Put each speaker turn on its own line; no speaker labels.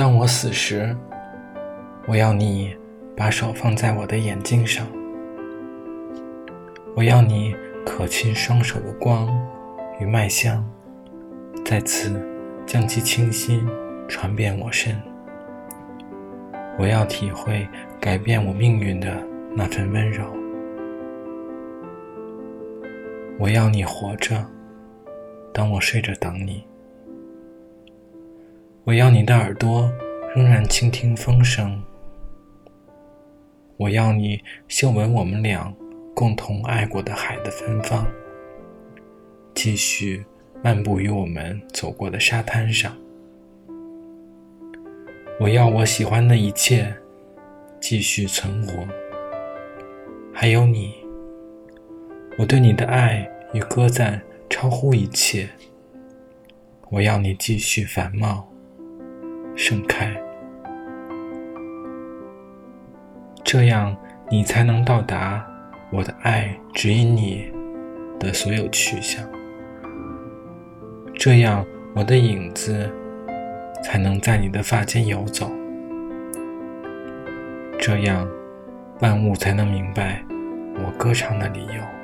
当我死时，我要你把手放在我的眼睛上，我要你可亲双手的光与脉象，再次将其清新传遍我身。我要体会改变我命运的那份温柔。我要你活着，当我睡着等你。我要你的耳朵仍然倾听风声。我要你嗅闻我们俩共同爱过的海的芬芳，继续漫步于我们走过的沙滩上。我要我喜欢的一切继续存活，还有你。我对你的爱与歌赞超乎一切。我要你继续繁茂。盛开，这样你才能到达我的爱指引你的所有去向。这样我的影子才能在你的发间游走。这样万物才能明白我歌唱的理由。